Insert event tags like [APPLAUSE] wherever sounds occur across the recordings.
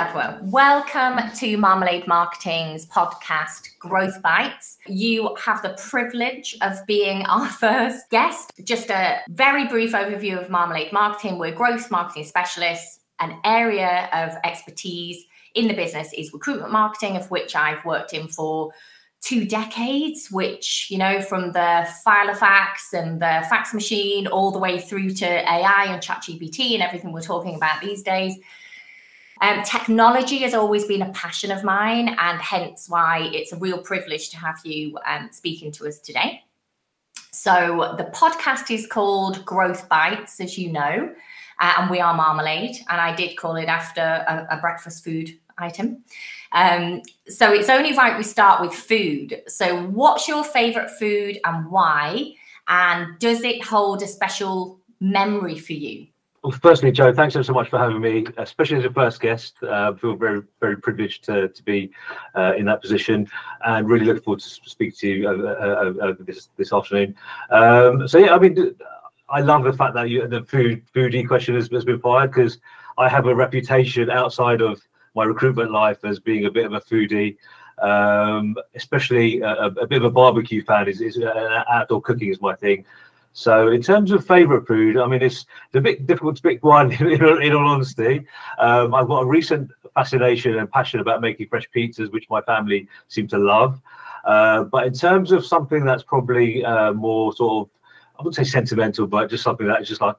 Welcome to Marmalade Marketing's podcast, Growth Bites. You have the privilege of being our [LAUGHS] first guest. Just a very brief overview of Marmalade Marketing. We're growth marketing specialists. An area of expertise in the business is recruitment marketing, of which I've worked in for two decades, which, you know, from the Filofax and the fax machine all the way through to AI and ChatGPT and everything we're talking about these days. Um, technology has always been a passion of mine, and hence why it's a real privilege to have you um, speaking to us today. So, the podcast is called Growth Bites, as you know, uh, and we are Marmalade. And I did call it after a, a breakfast food item. Um, so it's only right we start with food. So, what's your favorite food and why? And does it hold a special memory for you? Well, firstly, Joe, thanks so much for having me, especially as a first guest. Uh, I feel very, very privileged to, to be uh, in that position and really look forward to speak to you uh, this, this afternoon. Um, so, yeah, I mean, I love the fact that you, the food foodie question has, has been fired because I have a reputation outside of my recruitment life as being a bit of a foodie. Um, especially a, a, bit of a barbecue fan is, is uh, outdoor cooking is my thing. So in terms of favourite food, I mean it's, it's a bit difficult to pick one [LAUGHS] in, in all honesty. Um, I've got a recent fascination and passion about making fresh pizzas, which my family seem to love. Uh, but in terms of something that's probably uh, more sort of, I wouldn't say sentimental, but just something that's just like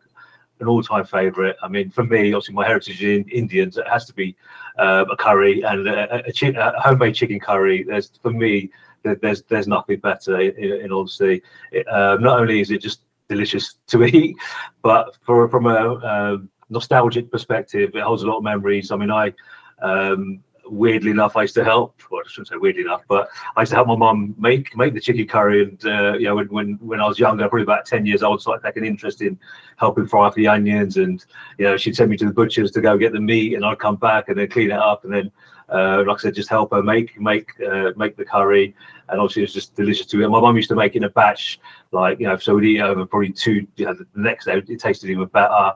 an all-time favourite. I mean, for me, obviously, my heritage in Indians, it has to be uh, a curry and a, a, chi- a, homemade chicken curry. There's for me, there's there's nothing better. In, in honesty, it, uh, not only is it just delicious [LAUGHS] to eat, but for from a um, nostalgic perspective, it holds a lot of memories. I mean, I um, weirdly enough, I used to help. Well, I shouldn't say weirdly enough, but I used to help my mum make make the chicken curry. And uh, you know, when, when when I was younger, probably about ten years old, so I started taking interest in helping fry up the onions. And you know, she'd send me to the butchers to go get the meat, and I'd come back and then clean it up, and then. Uh, like I said, just help her make make uh, make the curry, and obviously it was just delicious to eat. My mum used to make it in a batch, like you know, so we'd eat over probably two. You know, the next day it tasted even better.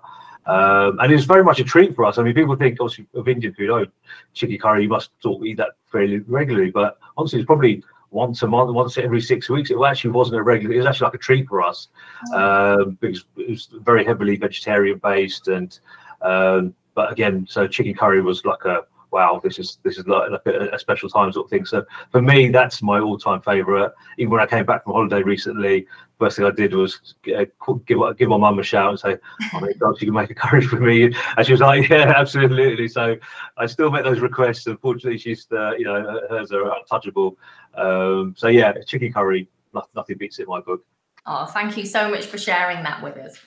Um, and was very much a treat for us. I mean, people think obviously of Indian food, oh, chicken curry, you must sort of eat that fairly regularly. But honestly, it's probably once a month, once every six weeks. It actually wasn't a regular. It was actually like a treat for us oh. um, because it was very heavily vegetarian based. And um, but again, so chicken curry was like a wow, this is this is like, a, a, special time sort of thing. So for me, that's my all-time favorite. Even when I came back from holiday recently, first thing I did was give give my mum a shout and say, "Oh my God, you can make a curry for me," and she was like, [LAUGHS] "Yeah, absolutely." So I still make those requests. Unfortunately, she's uh, you know hers are untouchable. Um, so yeah, chicken curry, nothing beats it in my book. Oh, thank you so much for sharing that with us.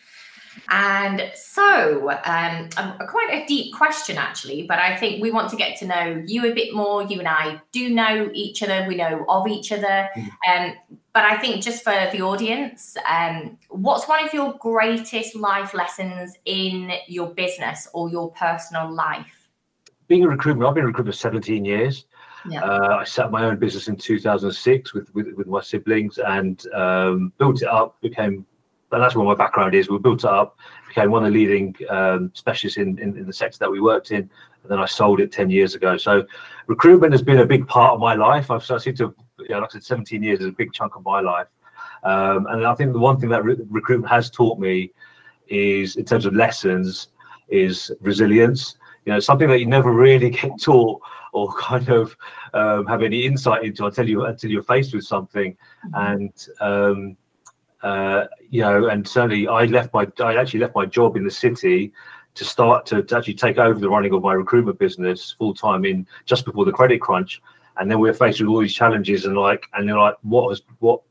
And so, um, a, quite a deep question, actually, but I think we want to get to know you a bit more. You and I do know each other, we know of each other. Mm. Um, but I think just for the audience, um, what's one of your greatest life lessons in your business or your personal life? Being a recruiter, I've been a recruiter for 17 years. Yeah. Uh, I set up my own business in 2006 with, with, with my siblings and um, built it up, became and that's where my background is. We built it up, became one of the leading um, specialists in, in, in, the sector that we worked in, and then I sold it 10 years ago. So recruitment has been a big part of my life. I've seem to, you know, like I said, 17 years is a big chunk of my life. Um, and I think the one thing that re- recruitment has taught me is, in terms of lessons, is resilience. You know, something that you never really [LAUGHS] get taught or kind of um, have any insight into until you until you're faced with something. Mm-hmm. And um, uh, you know, and certainly I left my, I actually left my job in the city to start to, to actually take over the running of my recruitment business full time in just before the credit crunch. And then we are faced with all these challenges and like, and they're like, what was, what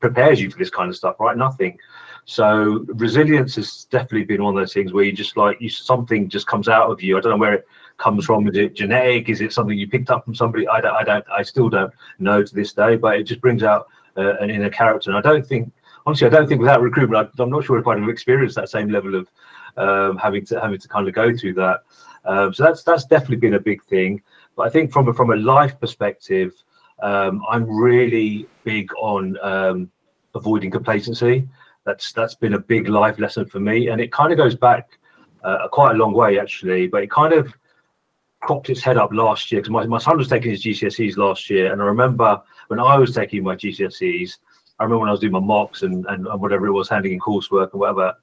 prepares you for this kind of stuff, right? Nothing. So resilience has definitely been one of those things where you just like you something just comes out of you. I don't know where it comes from. Is it genetic? Is it something you picked up from somebody? I don't. I don't. I still don't know to this day. But it just brings out uh, an inner character. And I don't think honestly, I don't think without recruitment, I, am not sure if I'd have experienced that same level of um, having to having to kind of go through that. Um, so that's that's definitely been a big thing. But I think from a, from a life perspective, um, I'm really big on um, avoiding complacency. That's that's been a big life lesson for me, and it kind of goes back uh, quite a long way actually. But it kind of cropped its head up last year because my, my son was taking his GCSEs last year, and I remember when I was taking my GCSEs, I remember when I was doing my mocks and, and, and whatever it was, handing in coursework and whatever.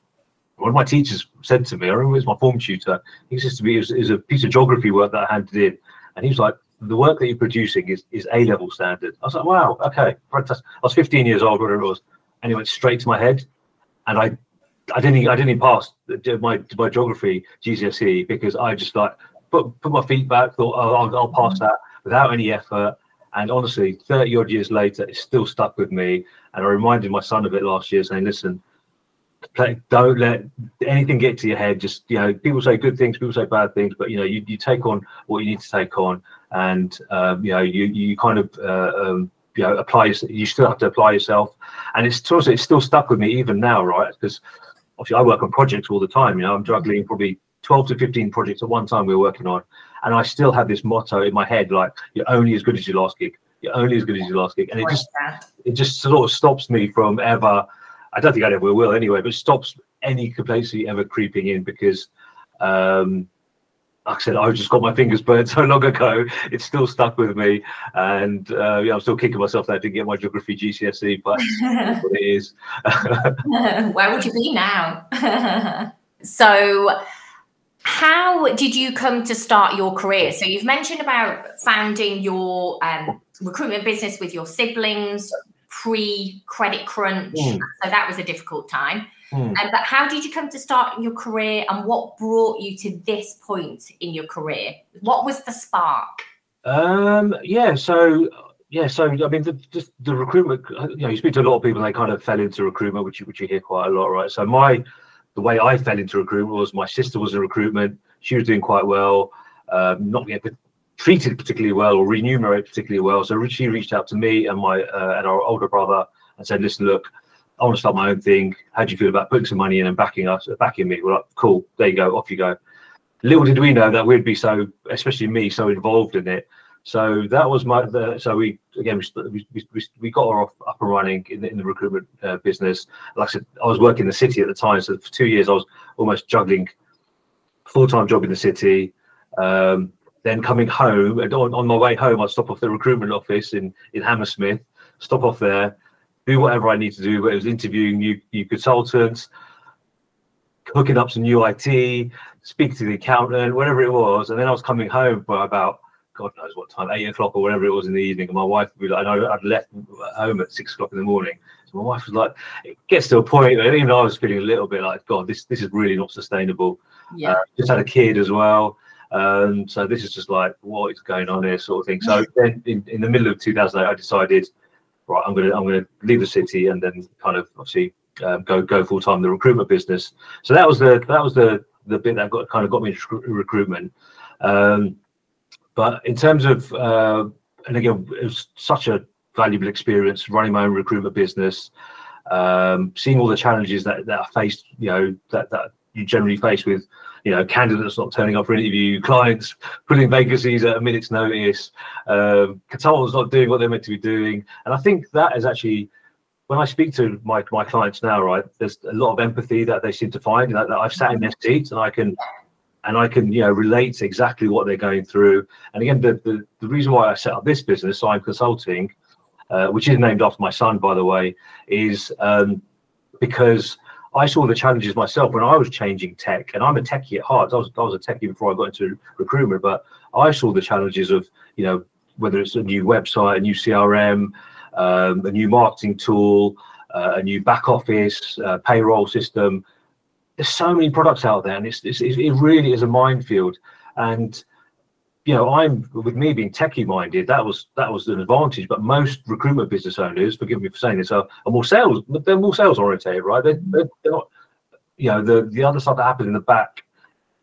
One of my teachers said to me, I remember it was my form tutor. He says to me, "Is is a piece of geography work that I handed in," and he was like, "The work that you're producing is is A level standard." I was like, "Wow, okay, fantastic." I was 15 years old, whatever it was, and it went straight to my head, and I I didn't I didn't pass my my geography GCSE because I just like put put my feet back, thought oh, I'll, I'll pass mm. that without any effort. And honestly, 30 odd years later, it's still stuck with me. And I reminded my son of it last year, saying, "Listen, play, don't let anything get to your head. Just you know, people say good things, people say bad things, but you know, you, you take on what you need to take on, and um, you know, you you kind of uh, um, you know apply. You still have to apply yourself, and it's also it's still stuck with me even now, right? Because obviously I work on projects all the time. You know, I'm juggling probably 12 to 15 projects at one time we are working on. And I still have this motto in my head, like, you're only as good as your last gig. You're only as good as your last gig. And it just, it just sort of stops me from ever, I don't think I ever will anyway, but stops any complacency ever creeping in because, um, like I said, I just got my fingers burnt [LAUGHS] so long ago. It's still stuck with me, and uh, yeah, I'm still kicking myself that I didn't get my geography GCSE, but [LAUGHS] what it is. [LAUGHS] Where would you be now? so, how did you come to start your career? So, you've mentioned about founding your um, recruitment business with your siblings pre credit crunch. Mm. So, that was a difficult time. Mm. Um, but how did you come to start your career and what brought you to this point in your career? What was the spark? Um, yeah, so yeah, so I mean, the, the, the recruitment. You know, you speak to a lot of people, and they kind of fell into recruitment, which you, which you hear quite a lot, right? So my the way I fell into recruitment was my sister was in recruitment. She was doing quite well, um, not getting treated particularly well or remunerated particularly well. So she reached out to me and my uh, and our older brother and said, "Listen, look, I want to start my own thing. How do you feel about putting some money in and backing us, backing me? We're like, cool, there you go, off you go. Little did we know that we'd be so, especially me, so involved in it. So that was my. The, so we again we, we, we got her off up and running in the, in the recruitment uh, business. Like I said, I was working in the city at the time, so for two years I was almost juggling full time job in the city. Um, then coming home and on, on my way home, I'd stop off the recruitment office in in Hammersmith, stop off there, do whatever I need to do, whether it was interviewing new, new consultants, hooking up some new IT, speaking to the accountant, whatever it was. And then I was coming home for about, God knows what time, eight o'clock or whatever it was in the evening. And my wife would be like, and I'd left home at six o'clock in the morning. So my wife was like, it gets to a point, where even I was feeling a little bit like, God, this, this is really not sustainable. Yeah. Uh, just had a kid as well. Um, so this is just like, what is going on here, sort of thing. So then in, in the middle of 2008, I decided right, I'm gonna I'm gonna leave the city and then kind of obviously um, go go full time the recruitment business. So that was the that was the the bit that got kind of got me into recruitment. Um, but in terms of uh, and again, it was such a valuable experience running my own recruitment business, um, seeing all the challenges that that I faced, you know, that that you generally face with you know candidates not turning up for interview, clients putting vacancies at a minute's notice, um, consultants not doing what they're meant to be doing, and I think that is actually when I speak to my my clients now, right? There's a lot of empathy that they seem to find that, that I've sat in their seats and I can and I can you know relate exactly what they're going through. And again, the the, the reason why I set up this business, I'm consulting, uh, which is named after my son, by the way, is um, because I saw the challenges myself when I was changing tech, and I'm a techie at heart. I was I was a techie before I got into recruitment, but I saw the challenges of you know whether it's a new website, a new CRM, um, a new marketing tool, uh, a new back office, uh, payroll system. There's so many products out there, and it's, it's it really is a minefield. And you know, I'm with me being techie minded, that was that was an advantage. But most recruitment business owners, forgive me for saying this, are, are more sales. They're more sales oriented, right? They're, they're, not, you know, the the other stuff that happens in the back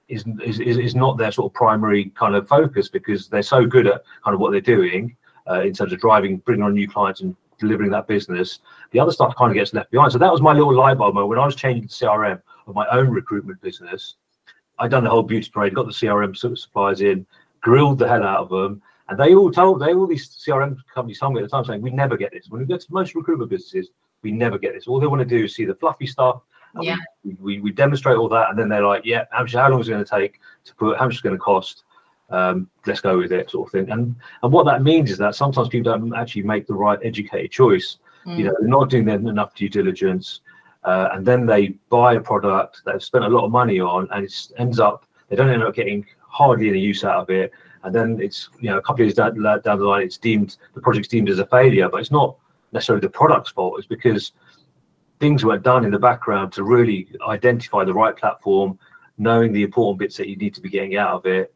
is, is is not their sort of primary kind of focus because they're so good at kind of what they're doing uh, in terms of driving, bringing on new clients and delivering that business. The other stuff kind of gets left behind. So that was my little light bulb moment when I was changing the CRM of my own recruitment business. I'd done the whole beauty parade, got the CRM suppliers in, grilled the hell out of them. And they all told, they all these CRM companies told me at the time saying, we never get this. When we go to most recruitment businesses, we never get this. All they want to do is see the fluffy stuff. Yeah. We, we, we, demonstrate all that. And then they're like, yeah, how, much, how long is it going to take to put, how much is it going to cost? um, let's go with it sort of thing and and what that means is that sometimes people don't actually make the right educated choice mm. you know they're not doing enough due diligence uh, and then they buy a product that they've spent a lot of money on and it ends up they don't end up getting hardly any use out of it. And then it's you know a couple of years down, down the line it's deemed the project's deemed as a failure but it's not necessarily the product's fault. It's because things weren't done in the background to really identify the right platform knowing the important bits that you need to be getting out of it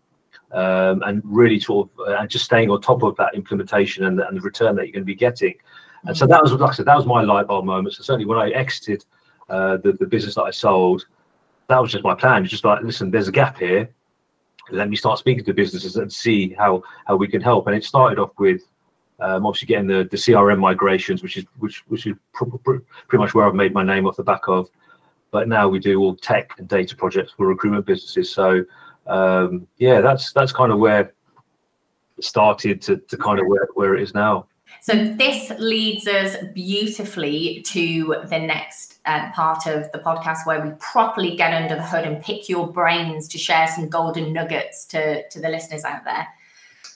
um, and really sort of uh, just staying on top of that implementation and, and the return that you're going to be getting. And so that was like I said that was my light bulb moment. So certainly when I exited uh, the, the business that I sold that was just my plan it's just like listen there's a gap here let me start speaking to businesses and see how how we can help. And it started off with um, obviously getting the, the CRM migrations, which is which which is pr- pr- pretty much where I've made my name off the back of. But now we do all tech and data projects for recruitment businesses. So um, yeah, that's that's kind of where it started to, to kind of where, where it is now. So this leads us beautifully to the next uh, part of the podcast where we properly get under the hood and pick your brains to share some golden nuggets to, to the listeners out there.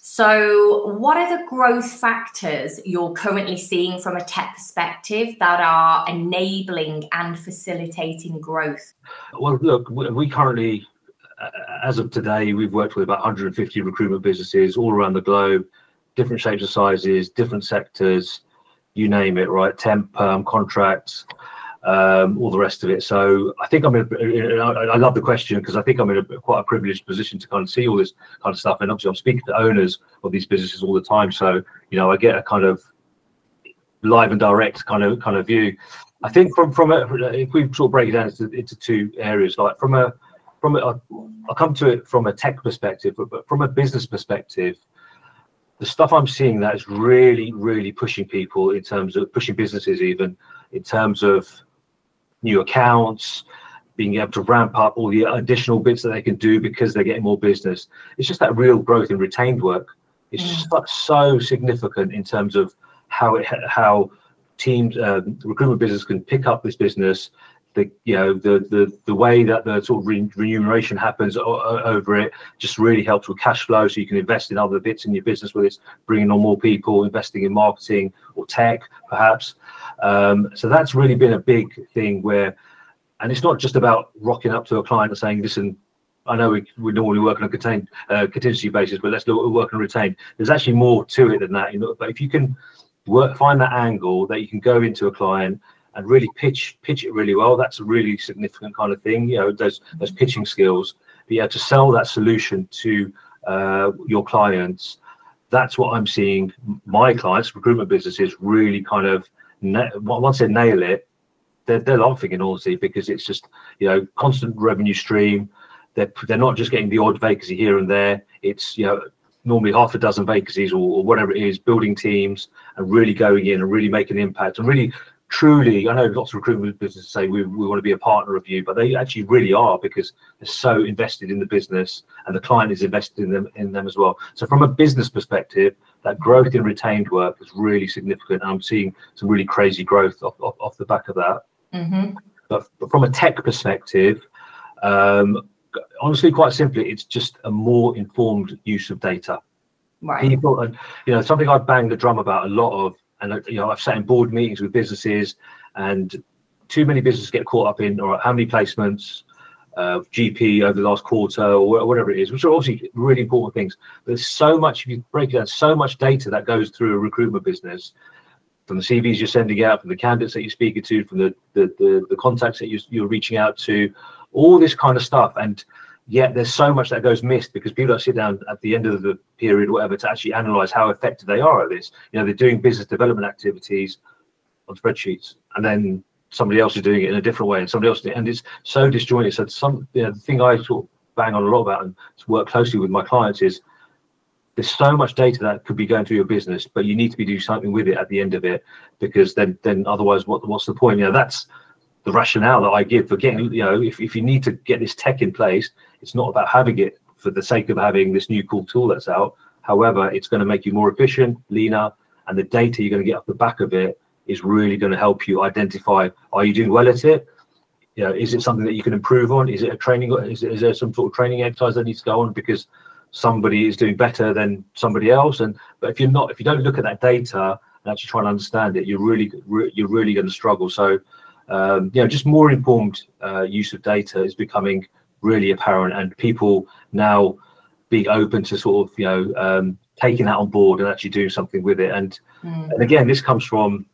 So, what are the growth factors you're currently seeing from a tech perspective that are enabling and facilitating growth? Well, look, we currently, uh, as of today, we've worked with about 150 recruitment businesses all around the globe different shapes and sizes, different sectors, you name it, right? Temp, contracts, um, all the rest of it. So I think I'm in. A, I love the question because I think I'm in a quite a privileged position to kind of see all this kind of stuff. And obviously, I'm speaking to owners of these businesses all the time, so you know, I get a kind of live and direct kind of kind of view. I think from from a, if we sort of break it down into, into two areas, like from a from a, I'll come to it from a tech perspective, but, but from a business perspective, the stuff I'm seeing that is really, really pushing people in terms of pushing businesses, even in terms of new accounts, being able to ramp up all the additional bits that they can do because they're getting more business. It's just that real growth in retained work. It's just mm. so significant in terms of how it how teams um, recruitment business can pick up this business the you know the the the way that the sort of re- remuneration happens o- over it just really helps with cash flow so you can invest in other bits in your business whether it's bringing on more people investing in marketing or tech perhaps um, so that's really been a big thing where and it's not just about rocking up to a client and saying listen I know we, we normally work on a contain, uh, contingency basis, but let's look, work on retain. There's actually more to it than that, you know. But if you can work, find that angle that you can go into a client and really pitch pitch it really well. That's a really significant kind of thing. You know, those those pitching skills, be able to sell that solution to uh, your clients. That's what I'm seeing. My clients, recruitment businesses, really kind of once they nail it, they're, they're laughing in honesty because it's just you know constant revenue stream. They're they're not just getting the odd vacancy here and there. It's you know normally half a dozen vacancies or, or, whatever it is, building teams and really going in and really making an impact and really truly, I know lots of recruitment businesses say we, we want to be a partner of you, but they actually really are because they're so invested in the business and the client is invested in them in them as well. So from a business perspective, that growth in retained work is really significant. I'm seeing some really crazy growth off, off, off the back of that. Mm-hmm. But, but, from a tech perspective, um, honestly, quite simply, it's just a more informed use of data. Right. People, and you know, something I've banged the drum about a lot of and you know I've sat in board meetings with businesses, and too many businesses get caught up in or how many placements, uh, GP over the last quarter or whatever it is, which are obviously really important things. But there's so much if you break it down, so much data that goes through a recruitment business. From the CVs you're sending out, from the candidates that you're speaking to, from the the, the, the contacts that you're, you're reaching out to, all this kind of stuff. And yet there's so much that goes missed because people don't sit down at the end of the period or whatever to actually analyze how effective they are at this. You know, they're doing business development activities on spreadsheets and then somebody else is doing it in a different way and somebody else and it's so disjointed. So some you know, the thing I sort of bang on a lot about and work closely with my clients is there's so much data that could be going through your business, but you need to be doing something with it at the end of it because then then otherwise what what's the point? You know, that's the rationale that I give for getting, you know, if, if you need to get this tech in place, it's not about having it for the sake of having this new cool tool that's out. However, it's going to make you more efficient, leaner, and the data you're going to get off the back of it is really going to help you identify are you doing well at it? You know, is it something that you can improve on? Is it a training? Is, is there some sort of training exercise that needs to go on? Because somebody is doing better than somebody else. And but if you're not, if you don't look at that data and actually try and understand it, you're really you're really going to struggle. So um, you know, just more informed uh, use of data is becoming really apparent, and people now being open to sort of you know um, taking that on board and actually doing something with it. And mm. and again, this comes from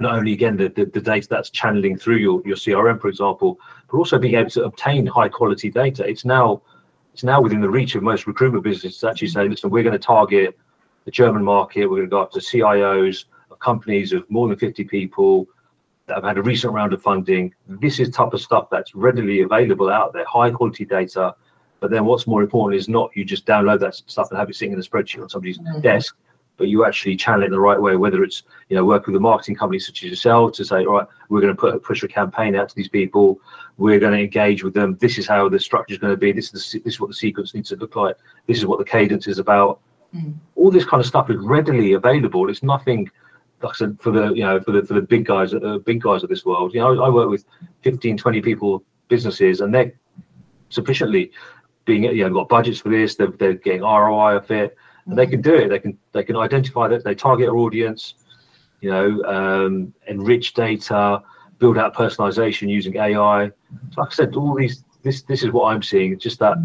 not only again the, the, the, data that's channeling through your, your CRM, for example, but also being able to obtain high quality data. It's now it's now within the reach of most recruitment businesses to actually say, listen, we're going to target the German market. We're going to go up to CIOs of companies of more than 50 people that have had a recent round of funding. This is type of stuff that's readily available out there, high quality data. But then what's more important is not you just download that stuff and have it sitting in a spreadsheet on somebody's mm-hmm. desk, but you actually channel it in the right way, whether it's, you know, work with a marketing company such as yourself to say, all right, we're going to put a push a campaign out to these people. We're going to engage with them. This is how the structure is going to be. This is the, this is what the sequence needs to look like. This is what the cadence is about. Mm. All this kind of stuff is readily available. It's nothing like I said, for the you know for the for the big guys, the uh, big guys of this world. You know, I work with 15, 20 people businesses, and they're sufficiently being you know got budgets for this. They're, they're getting ROI of it, and they can do it. They can they can identify that they target their audience. You know, um, enrich data, build out personalization using AI. So like I said, all these this this is what I'm seeing. Just that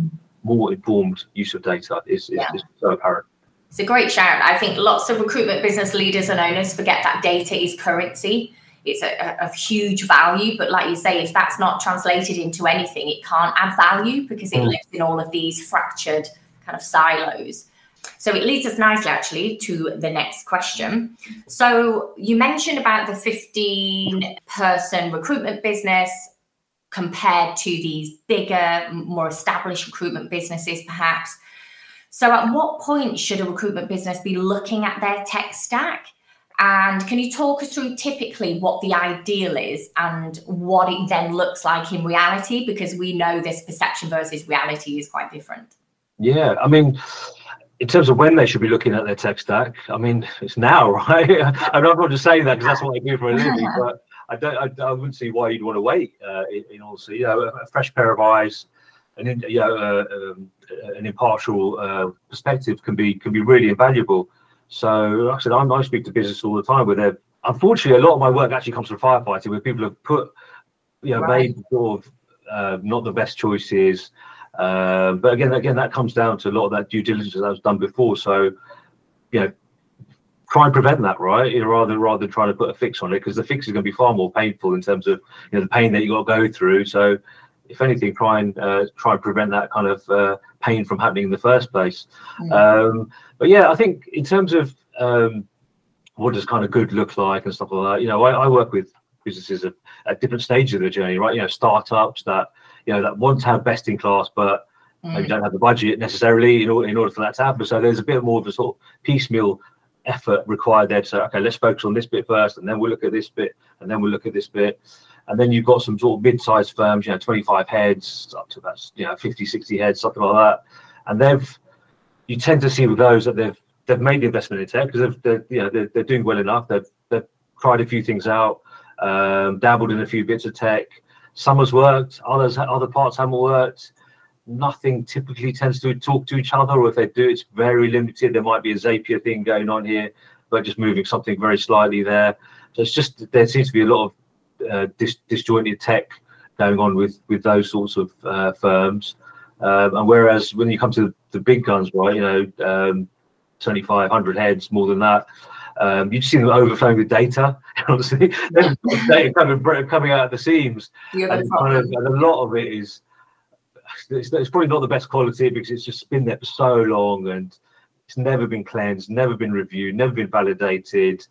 more informed use of data is, is, yeah. is so apparent. It's a great shout. I think lots of recruitment business leaders and owners forget that data is currency. It's a, of huge value, but like you say, if that's not translated into anything, it can't add value because it mm. lives in all of these fractured kind of silos. So it leads us nicely actually to the next question. So you mentioned about the 15 person recruitment business compared to these bigger, more established recruitment businesses, perhaps. So, at what point should a recruitment business be looking at their tech stack? And can you talk us through typically what the ideal is and what it then looks like in reality? Because we know this perception versus reality is quite different. Yeah, I mean, in terms of when they should be looking at their tech stack, I mean, it's now, [LAUGHS] right? I'm not going to say that because that's what I do for a living, [LAUGHS] but I don't, I, I wouldn't see why you'd want to wait. Uh, in, in all, you know, a fresh pair of eyes, an you know uh, um, an impartial uh, perspective can be can be really invaluable. So, like I said, I'm, I speak to business all the time where they're unfortunately a lot of my work actually comes from firefighting where people have put you know right. made sort of uh, not the best choices. Uh, but again, again, that comes down to a lot of that due diligence that was done before. So, you know, try and prevent that, right? Rather rather than trying to put a fix on it, because the fix is going to be far more painful in terms of you know the pain that you got to go through. So, if anything, try and uh, try and prevent that kind of uh, pain from happening in the first place. Mm. Um, but yeah, I think in terms of um, what does kind of good look like and stuff like that, you know, I, I work with businesses at, at, different stages of the journey, right? You know, startups that you know that want to have best in class, but mm. maybe don't have the budget necessarily in order, in order for that to happen. So there's a bit more of a sort of piecemeal effort required there to say, okay, let's focus on this bit first, and then we'll look at this bit, and then we'll look at this bit. And then you've got some sort of mid-sized firms, you know, 25 heads up to about, you know, 50, 60 heads, something like that. And they've, you tend to see with those that they've, they've made the investment in tech because they're, you know, they're, they're doing well enough. They've, they've tried a few things out, um, dabbled in a few bits of tech. Some has worked, others, other parts haven't worked. Nothing typically tends to talk to each other, or if they do, it's very limited. There might be a Zapier thing going on here, but just moving something very slightly there. So it's just there seems to be a lot of uh, dis- disjointed tech going on with with those sorts of uh, firms. Um, and whereas when you come to the big guns, right, you know, um, 2,500 heads, more than that, um, you just see them overflowing with data. [LAUGHS] Honestly, there's data coming, coming out of the seams, and, kind of, and, a lot of it is. It's, it's, probably not the best quality because it's just been there for so long and it's never been cleansed, never been reviewed, never been validated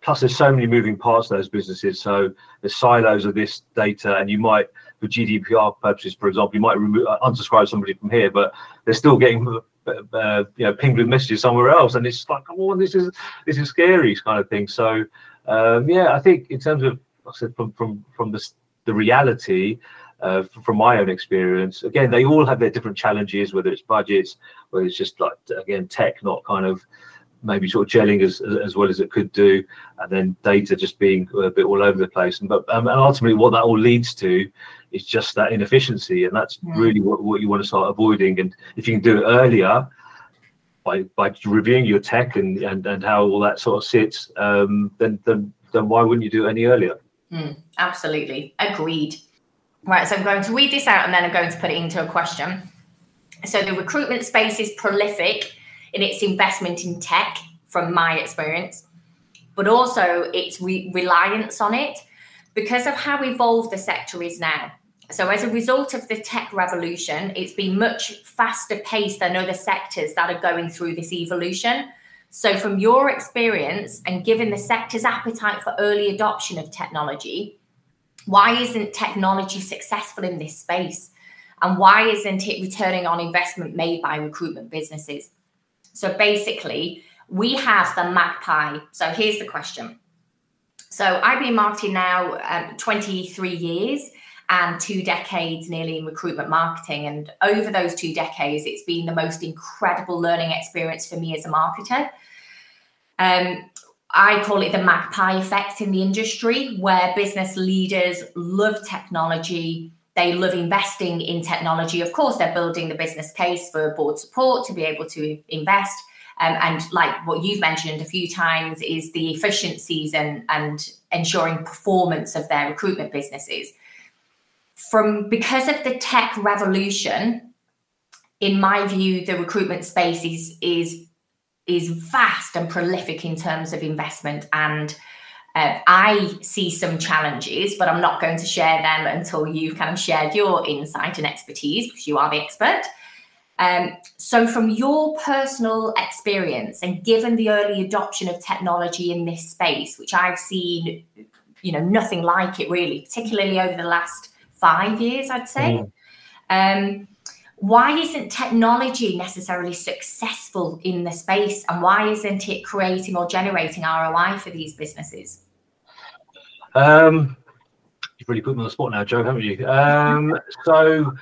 plus there's so many moving parts to those businesses. So the silos of this data and you might for gdpr purposes for example you might remove uh, unsubscribe somebody from here but they're still getting uh, uh, you know pinged with messages somewhere else and it's like on this is this is scary kind of thing. So um, yeah i think in terms of like i said from from from the, the reality uh, from my own experience again they all have their different challenges whether it's budgets whether it's just like again tech not kind of maybe sort of gelling as, as well as it could do, and then data just being a bit all over the place. And but um, and ultimately, what that all leads to is just that inefficiency, and that's yeah. really what, what you want to start avoiding. And if you can do it earlier, by by reviewing your tech and and, and how all that sort of sits, um, then then then why wouldn't you do it any earlier? Mm, absolutely, agreed. Right, so I'm going to read this out and then I'm going to put it into a question. So the recruitment space is prolific in its investment in tech, from my experience, but also its re- reliance on it because of how evolved the sector is now. So, as a result of the tech revolution, it's been much faster paced than other sectors that are going through this evolution. So, from your experience and given the sector's appetite for early adoption of technology, why isn't technology successful in this space? And why isn't it returning on investment made by recruitment businesses? So, basically, we have the magpie. So, here's the question. So, I've been marketing now um, 23 years and two decades nearly in recruitment marketing. And over those two decades, it's been the most incredible learning experience for me as a marketer. Um, I call it the magpie effect in the industry, where business leaders love technology. They love investing in technology. Of course, they're building the business case for board support to be able to invest. Um, and like what you've mentioned a few times is the efficiencies and, and ensuring performance of their recruitment businesses from because of the tech revolution in my view the recruitment space is is is vast and prolific in terms of investment and uh, I see some challenges, but I'm not going to share them until you've kind of shared your insight and expertise because you are the expert. Um, so, from your personal experience and given the early adoption of technology in this space, which I've seen, you know, nothing like it really, particularly over the last five years, I'd say. Mm. Um, why isn't technology necessarily successful in the space and why isn't it creating or generating ROI for these businesses? Um, you've really put me on the spot now, Joe, haven't you? Um, [LAUGHS] so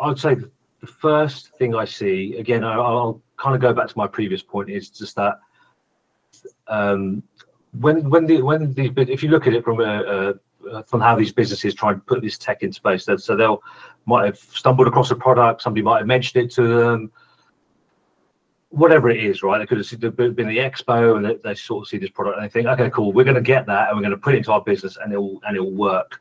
I would say the first thing I see, again, I'll, I'll kind of go back to my previous point, is just that um, when when the when the if you look at it from a, a uh, from how these businesses try and put this tech into place. So they'll might have stumbled across a product, somebody might have mentioned it to them, whatever it is, right? They could have been the expo and they, they sort of see this product and they think, okay, cool, we're going to get that and we're going to put it into our business and it'll and it'll work.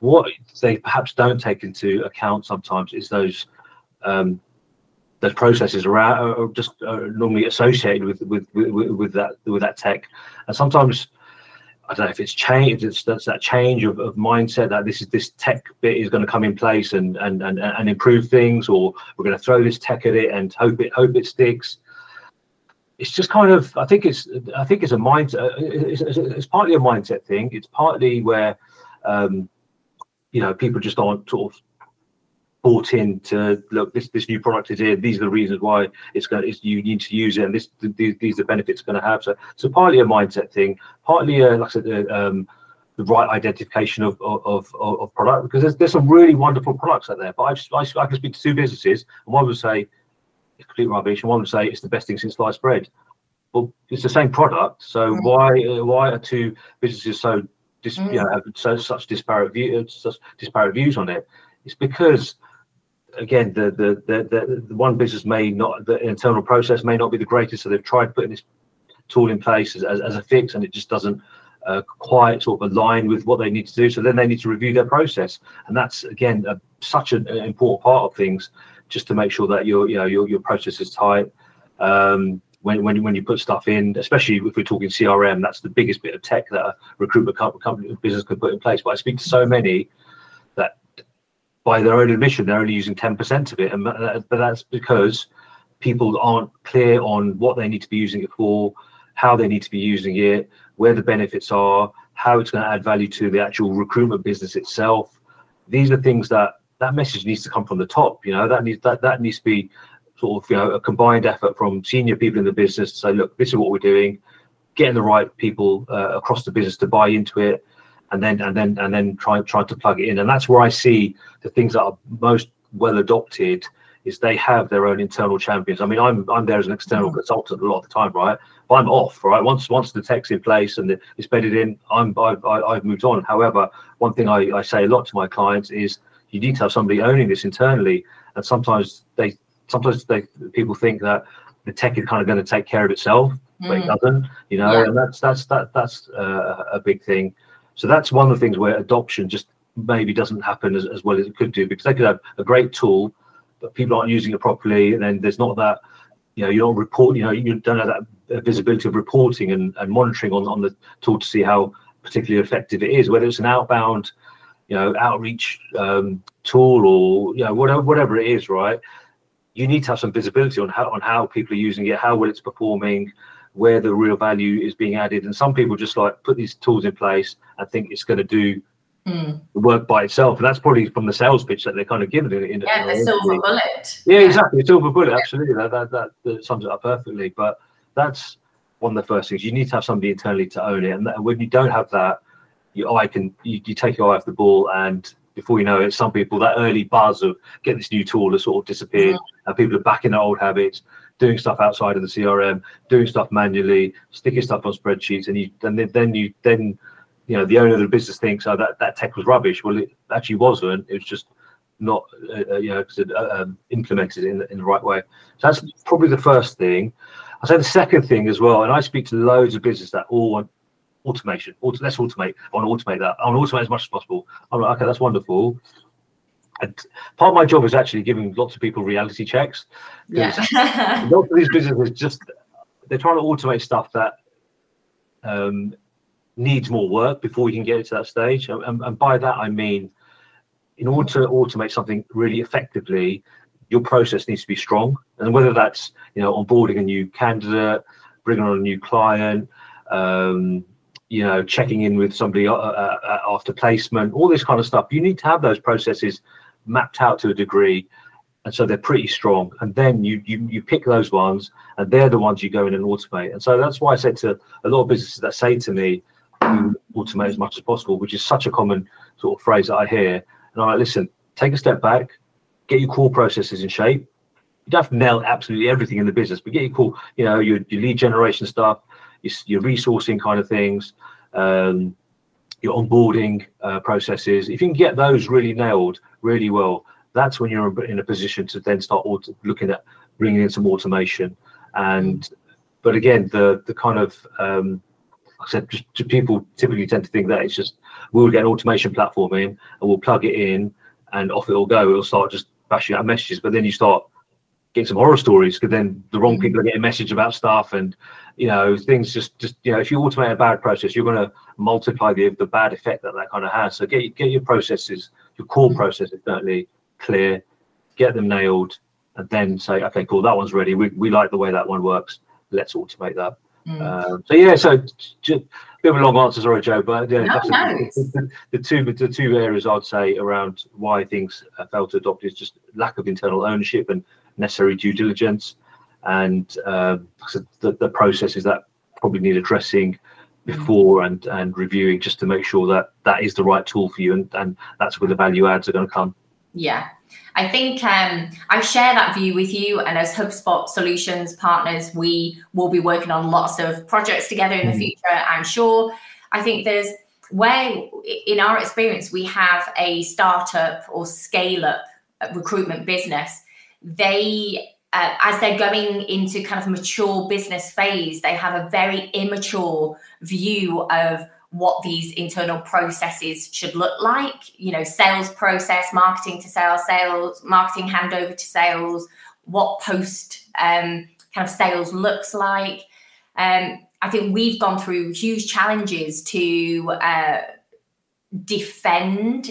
What they perhaps don't take into account sometimes is those um, those processes around are just uh, normally associated with, with with with that with that tech, and sometimes I don't know if it's changed. It's that's that change of, of mindset that this is this tech bit is going to come in place and and and, and improve things, or we're going to throw this tech at it and hope it hope it sticks. It's just kind of I think it's I think it's a mindset. It's, it's, it's partly a mindset thing. It's partly where um, you know people just aren't sort of bought in to look this this new product is here. These are the reasons why it's going it's, you need to use it and this these, these are the benefits it's going to have. So so partly a mindset thing partly a, like I said um, the right identification of, of, of, of product because there's, there's some really wonderful products out there. But I, just, I, I can speak to two businesses and one would say it's complete rubbish and one would say it's the best thing since sliced bread. Well it's the same product so mm. why why are two businesses so dis, mm. you know, have so such disparate view such disparate views on it? It's because again, the, the the, the one business may not the internal process may not be the greatest, so they've tried putting this tool in place as, as, as a fix, and it just doesn't uh, quite sort of align with what they need to do. So then they need to review their process, and that's again a, such an, an, important part of things, just to make sure that your you know your your process is tight. Um, when, when, when you put stuff in, especially if we're talking CRM, that's the biggest bit of tech that a recruitment company business could put in place. But I speak to so many by their own admission, they're only using 10% of it. And, but that's because people aren't clear on what they need to be using it for, how they need to be using it, where the benefits are, how it's going to add value to the actual recruitment business itself. These are things that that message needs to come from the top. You know, that needs that that needs to be sort of you know a combined effort from senior people in the business to say, look, this is what we're doing, getting the right people uh, across the business to buy into it, and then and then and then try try to plug it in. And that's where I see the things that are most well adopted is they have their own internal champions. I mean, I'm I'm there as an external mm-hmm. consultant a lot of the time, right? But I'm off, right? Once once the tech's in place and it's bedded in, I'm I've, I've moved on. However, one thing I, I say a lot to my clients is you need to have somebody owning this internally, and sometimes they sometimes they people think that the tech is kind of going to take care of itself, mm. but it mm. doesn't, you know, yeah. and that's that's that that's uh, a big thing. So that's one of the things where adoption just maybe doesn't happen as, as well as it could do because they could have a great tool, but people aren't using it properly, and then there's not that, you know, you don't report, you know, you don't have that visibility of reporting and, and monitoring on on the tool to see how particularly effective it is, whether it's an outbound, you know, outreach um, tool or you know whatever whatever it is, right? you need to have some visibility on how on how people are using it, how well it's performing, where the real value is being added. And some people just like put these tools in place and think it's going to do mm. the work by itself. And that's probably from the sales pitch that they're kind of given it. In, yeah, the silver bullet. Yeah, yeah, exactly. Silver bullet. Absolutely. That, that, that, that sums it up perfectly. But that's one of the first things. You need to have somebody internally to own it. And when you don't have that, your eye can you, you take your eye off the ball and before you know it, some people that early buzz of get this new tool has sort of disappeared, mm-hmm. and people are back in their old habits, doing stuff outside of the CRM, doing stuff manually, sticking stuff on spreadsheets, and you and then you then you know the owner of the business thinks oh that that tech was rubbish. Well, it actually wasn't. It was just not uh, uh you know uh, um, implemented in the, in the right way. So that's probably the first thing. I say the second thing as well, and I speak to loads of businesses that all want automation. Auto, let's automate. I want to automate that. I want to automate as much as possible. I'm like, okay, that's wonderful. And part of my job is actually giving lots of people reality checks. Yeah. [LAUGHS] lots of these businesses just they're trying to automate stuff that um, needs more work before we can get it to that stage. And, and by that I mean, in order to automate something really effectively, your process needs to be strong. And whether that's you know onboarding a new candidate, bringing on a new client, um, you know, checking in with somebody uh, uh, uh, after placement, all this kind of stuff. You need to have those processes mapped out to a degree, and so they're pretty strong. And then you you you pick those ones, and they're the ones you go in and automate. And so that's why I said to a lot of businesses that say to me, automate as much as possible, which is such a common sort of phrase that I hear. And I'm like, listen, take a step back, get your core processes in shape. You don't have to nail absolutely everything in the business, but get your core, you know, your, your lead generation stuff, your, your resourcing kind of things, um, your onboarding uh, processes. If you can get those really nailed really well, that's when you're in a position to then start auto- looking at bringing in some automation. And but again, the the kind of um, like I said, just, just people typically tend to think that it's just we'll get an automation platform in and we'll plug it in and off it'll go. It'll start just bashing out messages, but then you start getting some horror stories because then the wrong people are getting message about stuff and you know things just just you know if you automate a bad process you're going to multiply the the bad effect that that kind of has so get get your processes your core mm. processes certainly clear get them nailed and then say okay cool that one's ready we, we like the way that one works let's automate that mm. um, so yeah so just, bit of a long answer sorry joe but yeah no, no. The, [LAUGHS] the, two the two areas i'd say around why things fail to adopt is just lack of internal ownership and necessary due diligence. And um, the, the processes that probably need addressing before and and reviewing just to make sure that that is the right tool for you and and that's where the value adds are going to come. Yeah. I think um, i share that view with you and as hubspot solutions partners we will be working on lots of projects together in the mm. future i'm sure. I think there's where in our experience we have a startup or scale up recruitment business they uh, as they're going into kind of mature business phase, they have a very immature view of what these internal processes should look like. You know, sales process, marketing to sales, sales, marketing handover to sales, what post um, kind of sales looks like. Um, I think we've gone through huge challenges to uh, defend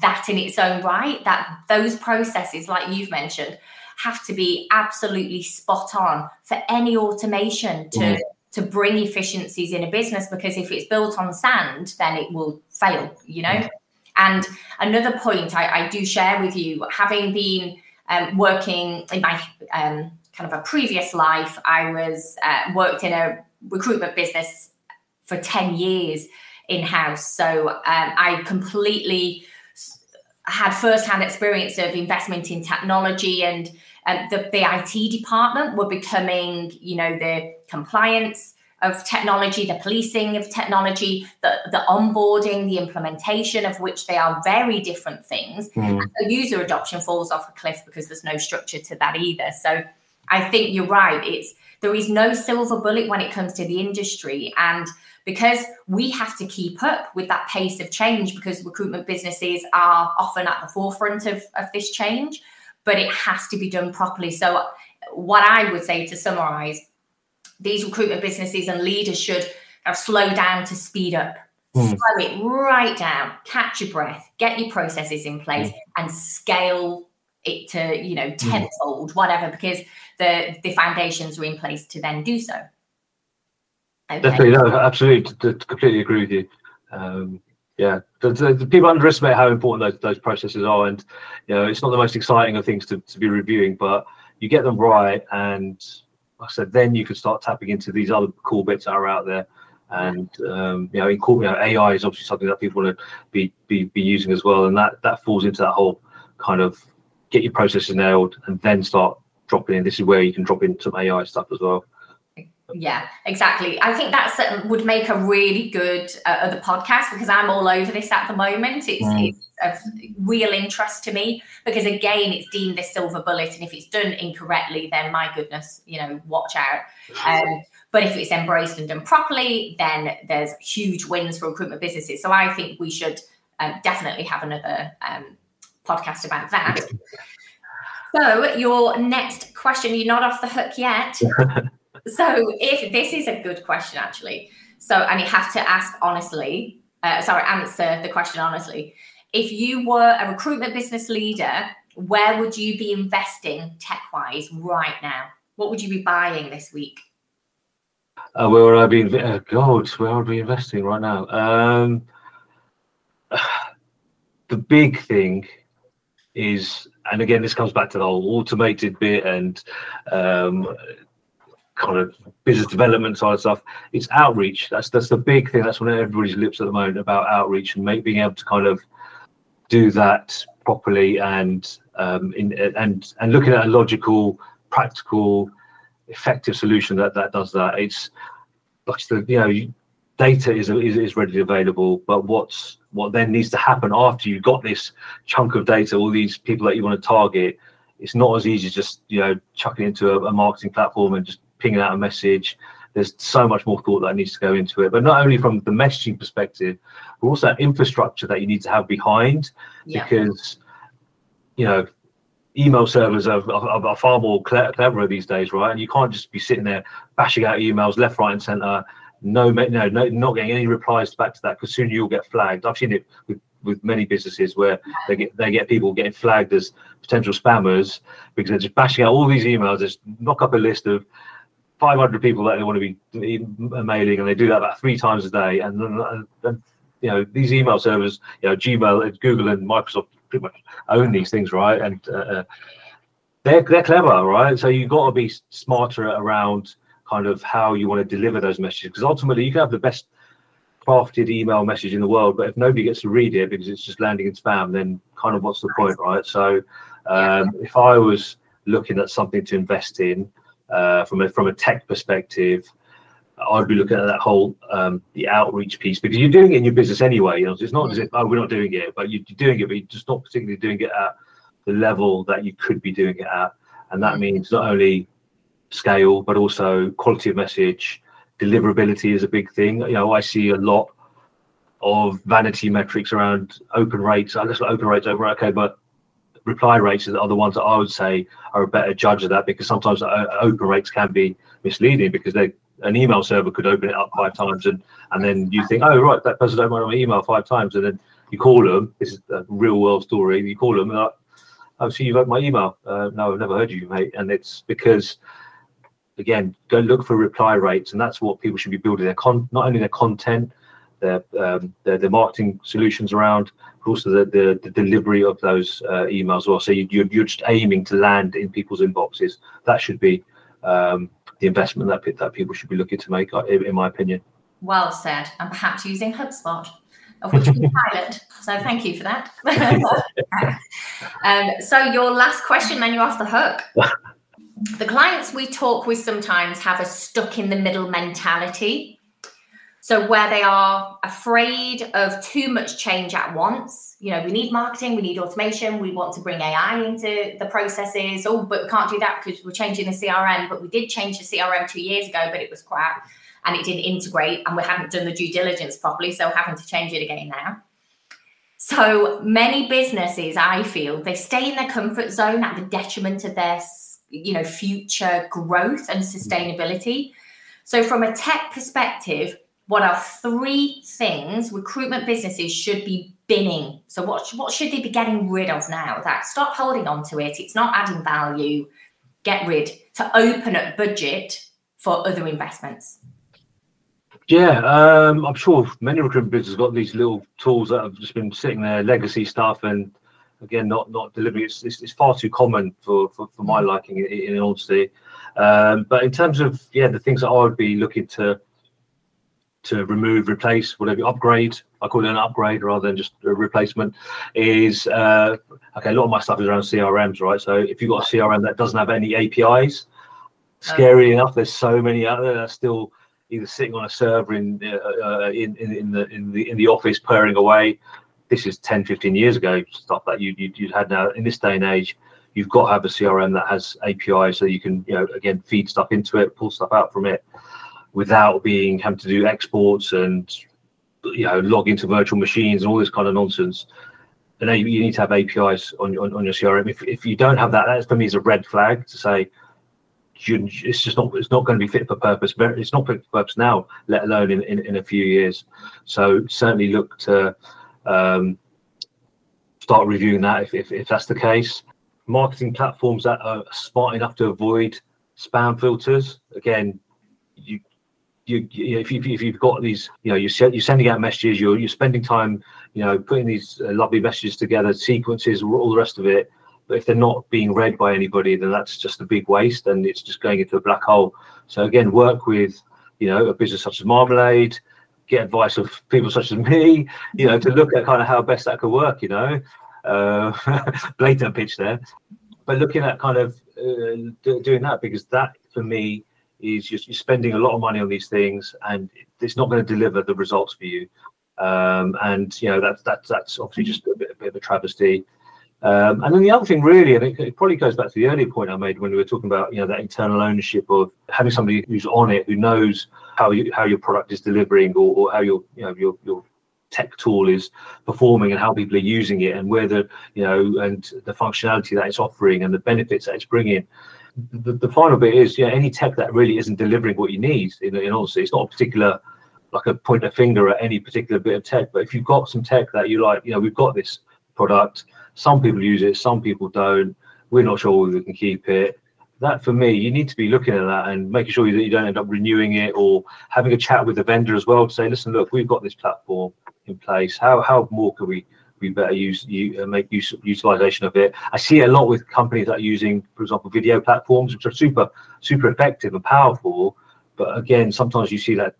that in its own right. That those processes, like you've mentioned, have to be absolutely spot on for any automation to mm. to bring efficiencies in a business because if it's built on sand then it will fail you know mm. and another point I, I, do share with you having been um, working in my um, kind of a previous life i was uh, worked in a recruitment business for 10 years in house so um, i completely had first-hand experience of investment in technology and um, the, the IT department were becoming, you know, the compliance of technology, the policing of technology, the, the onboarding, the implementation of which they are very different things. Mm. So user adoption falls off a cliff because there's no structure to that either. So I think you're right. It's there is no silver bullet when it comes to the industry. And because we have to keep up with that pace of change because recruitment businesses are often at the forefront of, of this change, but it has to be done properly. So, what I would say to summarize, these recruitment businesses and leaders should have slow down to speed up. Mm. Slow it right down, catch your breath, get your processes in place, mm. and scale it to you know hmm. tenfold, mm. whatever, because the the foundations are in place to then do so. Okay. Definitely, no, absolutely, to, to completely agree with you. Um, yeah, the, the, the, people underestimate how important those those processes are, and you know, it's not the most exciting of things to, to be reviewing, but you get them right, and like I said, then you can start tapping into these other cool bits that are out there. And um, you know, in, you know, AI is obviously something that people want to be, be be using as well, and that that falls into that whole kind of get your processes nailed, and then start dropping in. This is where you can drop in some AI stuff as well. Yeah, exactly. I think that's uh, would make a really good uh, other podcast because I'm all over this at the moment. It's, mm. it's of real interest to me because again, it's deemed this silver bullet, and if it's done incorrectly, then my goodness, you know, watch out. Um, but if it's embraced and done properly, then there's huge wins for recruitment businesses. So I think we should um, definitely have another um, podcast about that. So your next question, you're not off the hook yet. [LAUGHS] so if this is a good question actually. So and you have to ask honestly uh, sorry answer the question honestly. If you were a recruitment business leader where would you be investing tech wise right now? What would you be buying this week? Uh, where would i be uh, god where would I be investing right now? Um, [SIGHS] the big thing is and again this comes back to the whole automated bit and um, kind of business development side of stuff. It's outreach. That's that's the big thing. That's on everybody's lips at the moment about outreach and make, being able to kind of do that properly and um, in, and and looking at a logical, practical, effective solution that that does that. It's like the you know data is, is is readily available, but what's what then needs to happen after you've got this chunk of data, all these people that you want to target. It's not as easy as just you know chucking into a, a marketing platform and just pinging out a message. There's so much more thought that needs to go into it, but not only from the messaging perspective, but also infrastructure that you need to have behind, yeah. because you know email servers are, are, are far more cleverer these days, right? And you can't just be sitting there bashing out emails left, right, and center. No, no, no, not getting any replies back to that because soon you'll get flagged. I've seen it with, with many businesses where they get they get people getting flagged as potential spammers because they're just bashing out all these emails. Just knock up a list of 500 people that they want to be mailing, and they do that about three times a day. And then, you know, these email servers, you know, Gmail, Google, and Microsoft pretty much own these things, right? And uh, uh they're they're clever, right? So you've got to be smarter around kind of how you want to deliver those messages, because ultimately you can have the best crafted email message in the world, but if nobody gets to read it because it's just landing in spam, then kind of what's the point, right? So um, if I was looking at something to invest in uh, from a from a tech perspective, I'd be looking at that whole um, the outreach piece because you're doing it in your business anyway. You know, it's not as if oh we're not doing it, but you're doing it, but you're just not particularly doing it at the level that you could be doing it at, and that means not only scale but also quality of message, deliverability is a big thing. You know, I see a lot of vanity metrics around open rates. I just open rates over okay, but reply rates are the ones that I would say are a better judge of that because sometimes open rates can be misleading because they an email server could open it up five times and and then you think oh right that person opened my email five times and then you call them. This is a real world story. You call them and like, oh see you've opened my email. Uh, no I've never heard you mate. And it's because again go look for reply rates and that's what people should be building their con not only their content their um, their, their marketing solutions around also the, the, the delivery of those uh, emails well so you, you're, you're just aiming to land in people's inboxes that should be um, the investment that, that people should be looking to make uh, in, in my opinion well said and perhaps using hubspot of which we pilot. [LAUGHS] So thank you for that. [LAUGHS] um, so your last question, then you're off the hook. [LAUGHS] the clients we talk with sometimes have a stuck in the middle mentality so where they are afraid of too much change at once, you know, we need marketing, we need automation, we want to bring AI into the processes. Oh, but we can't do that because we're changing the CRM. But we did change the CRM two years ago, but it was crap and it didn't integrate and we hadn't done the due diligence properly. So having to change it again now. So many businesses, I feel, they stay in their comfort zone at the detriment of their, you know, future growth and sustainability. So from a tech perspective, what are three things recruitment businesses should be binning? So what what should they be getting rid of now? That stop holding on to it. It's not adding value. Get rid to open up budget for other investments. Yeah, um, I'm sure many recruitment businesses got these little tools that have just been sitting there, legacy stuff, and again, not not delivering. It's, it's, it's far too common for, for, for my liking, in, in honesty. Um, but in terms of yeah, the things that I would be looking to to remove, replace, whatever, upgrade. I call it an upgrade rather than just a replacement. Is uh, okay. A lot of my stuff is around CRMs, right? So if you've got a CRM that doesn't have any APIs, scary enough, there's so many out there that are still either sitting on a server in, uh, uh, in, in in the in the in the office purring away. This is 10, 15 years ago stuff that you you you had now in this day and age. You've got to have a CRM that has APIs so you can you know again feed stuff into it, pull stuff out from it without being having to do exports and you know log into virtual machines and all this kind of nonsense. And you, you need to have APIs on, on, on your CRM. If, if you don't have that, that for me is a red flag to say you, it's just not it's not going to be fit for purpose. It's not fit for purpose now, let alone in, in, in a few years. So certainly look to um, start reviewing that if, if, if that's the case. Marketing platforms that are smart enough to avoid spam filters. Again, you you, you if, you, if you've got these, you know, you're, you're sending out messages, you're, you're spending time, you know, putting these uh, lovely messages together, sequences, all the rest of it. But if they're not being read by anybody, then that's just a big waste and it's just going into a black hole. So again, work with, you know, a business such as Marmalade, get advice of people such as me, you know, to look at kind of how best that could work, you know. Uh, [LAUGHS] blatant pitch there. But looking at kind of uh, doing that because that for me is you're, you're spending a lot of money on these things and it's not going to deliver the results for you. Um, and you know that's that's that's obviously just a bit, a bit of a travesty. Um, and then the other thing, really, and it, it, probably goes back to the earlier point I made when we were talking about you know that internal ownership of having somebody who's on it, who knows how you how your product is delivering or, or how your you know your your tech tool is performing and how people are using it and where the you know and the functionality that it's offering and the benefits that it's bringing the, the final bit is yeah any tech that really isn't delivering what you need in, in honesty it's not a particular like a point a finger at any particular bit of tech. But if you've got some tech that you like you know we've got this product. Some people use it some people don't. We're not sure whether we can keep it. That for me you need to be looking at that and making sure that you don't end up renewing it or having a chat with the vendor as well to say listen look we've got this platform in place. How how more can we we better use you uh, make use utilization of it. I see a lot with companies that are using, for example, video platforms, which are super super effective and powerful. But again, sometimes you see that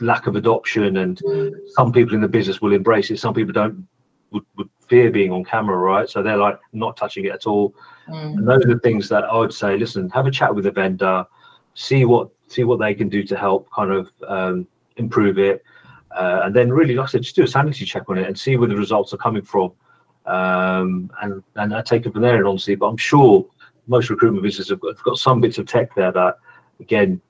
lack of adoption, and mm. some people in the business will embrace it. Some people don't would, would fear being on camera, right? So they're like not touching it at all. Mm. And those are the things that I would say. Listen, have a chat with the vendor, see what see what they can do to help kind of um, improve it uh, and then really, like I said, just do a sanity check on it and see where the results are coming from, um, and and I take it from there. And honestly, but I'm sure most recruitment businesses have got, have got, some bits of tech there that, again,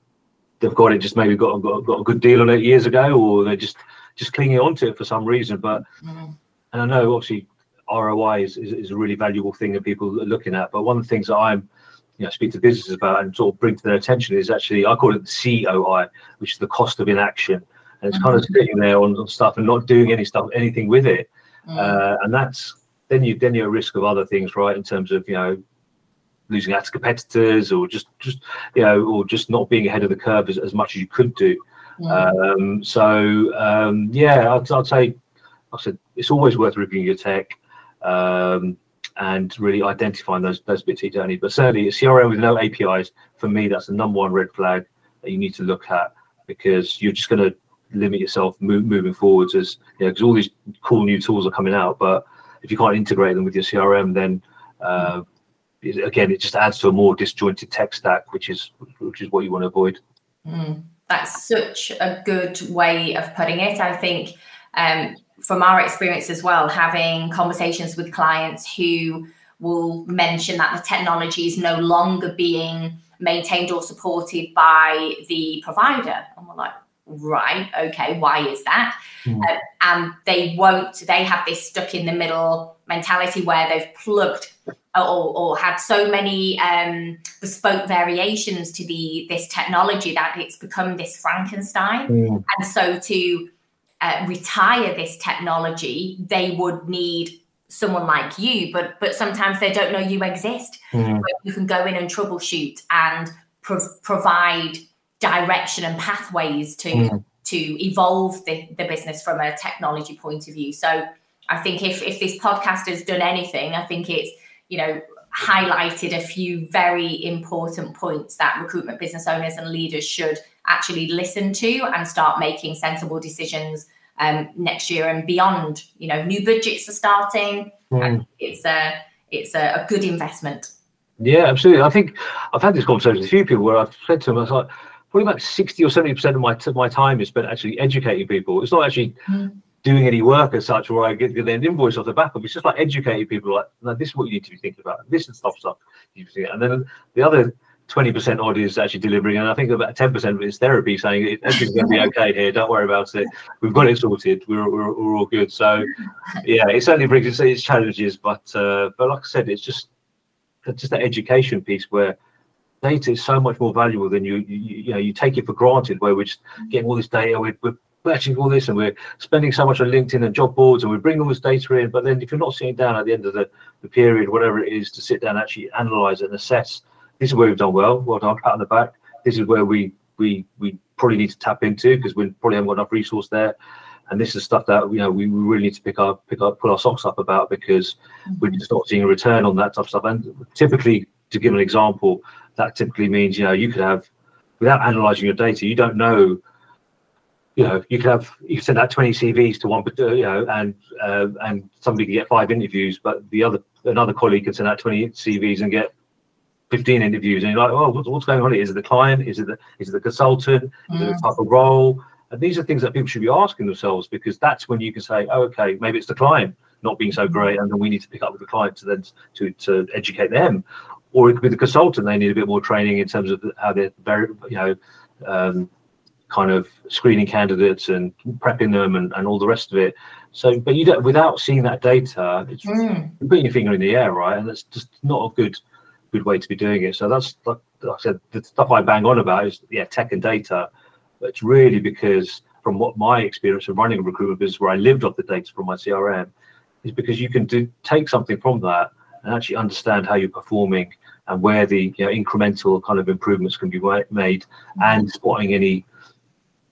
they've got it just maybe got, got got a good deal on it years ago, or they're just just clinging on to it for some reason. But mm-hmm. and I know obviously ROI is, is, is a really valuable thing that people are looking at. But one of the things that I'm you know, speak to businesses about and sort of bring to their attention is actually I call it the COI, which is the cost of inaction and it's kind of sitting there on, on, stuff and not doing any stuff, anything with it. Mm-hmm. Uh, and that's then you then you're at risk of other things, right? In terms of you know losing out to competitors or just just you know or just not being ahead of the curve as, as much as you could do. Um, so um, yeah, I'd, I'd, say, like I said, it's always worth reviewing your tech. Um, and really identifying those those bits you don't need. But certainly, a CRM with no APIs, for me, that's the number one red flag that you need to look at because you're just going to limit yourself move, moving forwards as you know because all these cool new tools are coming out but if you can't integrate them with your crm then uh, it, again it just adds to a more disjointed tech stack which is which is what you want to avoid mm, that's such a good way of putting it i think um, from our experience as well having conversations with clients who will mention that the technology is no longer being maintained or supported by the provider. And we're like, right, okay, why is that? Mm. Uh, and they won't, they have this stuck in the middle mentality where they've plugged or, or had so many um, bespoke variations to the this technology that it's become this Frankenstein. Mm. And so to uh, retire this technology, they would need someone like you, but but sometimes they don't know you exist. Mm. You can go in and troubleshoot and pro- provide direction and pathways to mm. to evolve the, the business from a technology point of view. So I think if if this podcast has done anything, I think it's you know highlighted a few very important points that recruitment business owners and leaders should actually listen to and start making sensible decisions um, next year and beyond. You know, new budgets are starting. Mm. it's a it's a, a, good investment. Yeah, absolutely. I think I've had this conversation with a few people where I've said to them, I was like, probably about sixty or seventy percent of my t- my time is spent actually educating people. It's not actually. Mm. Doing any work as such, where I get, get an invoice off the back of it's just like educating people. Like, no, this is what you need to be thinking about. This is stuff, stuff. And then the other 20% odd is actually delivering, and I think about 10% of it is therapy saying everything's going to be [LAUGHS] okay here, don't worry about it. We've got it sorted, we're, we're, we're all good. So, yeah, it certainly brings its, its challenges, but uh, but like I said, it's just just that education piece where data is so much more valuable than you, you, you know, you take it for granted, where we're just getting all this data, we're, we're batching all this and we're spending so much on LinkedIn and job boards and we bring all this data in, but then if you're not sitting down at the end of the, the period, whatever it is, to sit down and actually analyze and assess this is where we've done well. Well done, pat on the back. This is where we we we probably need to tap into because we probably haven't got enough resource there. And this is stuff that you know we, really need to pick up, pick up, put our socks up about because mm-hmm. we're just not seeing a return on that type of stuff. And typically, to give an example, that typically means you know you could have without analysing your data, you don't know you know, you could have you send out 20 CVs to one, you know, and uh, and somebody could get five interviews, but the other another colleague could send out 20 CVs and get 15 interviews and you're like, oh, what's, going on? Is it the client? Is it the, is it the consultant? Is it the mm. type of role? And these are things that people should be asking themselves because that's when you can say, oh, okay, maybe it's the client not being so great, and then we need to pick up with the client to then to, to educate them. Or it could be the consultant; they need a bit more training in terms of how they're very, you know, um, kind of screening candidates and prepping them and, and all the rest of it. So, but you don't without seeing that data, it's mm. putting your finger in the air, right? And that's just not a good good way to be doing it. So that's like, like I said, the stuff I bang on about is yeah, tech and data. But it's really because from what my experience of running a recruitment business where I lived off the data from my CRM is because you can do take something from that and actually understand how you're performing and where the you know, incremental kind of improvements can be made and spotting any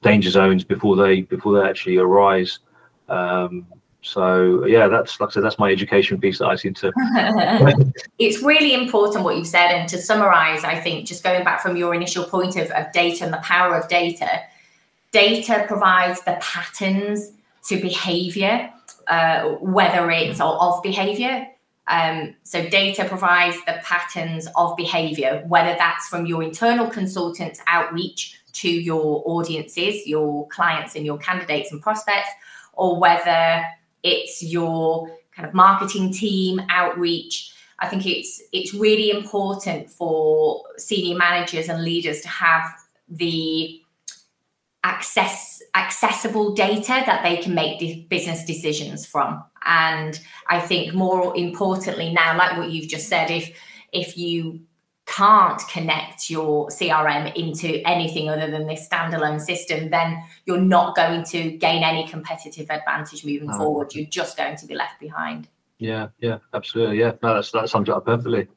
danger zones before they before they actually arise. Um, so yeah that's like i said that's my education piece that i seem to [LAUGHS] it's really important what you've said and to summarize i think just going back from your initial point of, of data and the power of data data provides the patterns to behavior uh, whether it's of behavior um, so data provides the patterns of behavior whether that's from your internal consultants outreach to your audiences your clients and your candidates and prospects or whether it's your kind of marketing team outreach. I think it's it's really important for senior managers and leaders to have the access accessible data that they can make de- business decisions from and i think more importantly now like what you've just said if if you can't connect your CRM into anything other than this standalone system, then you're not going to gain any competitive advantage moving oh. forward. You're just going to be left behind. Yeah, yeah, absolutely. Yeah, no, that's that sums it up perfectly.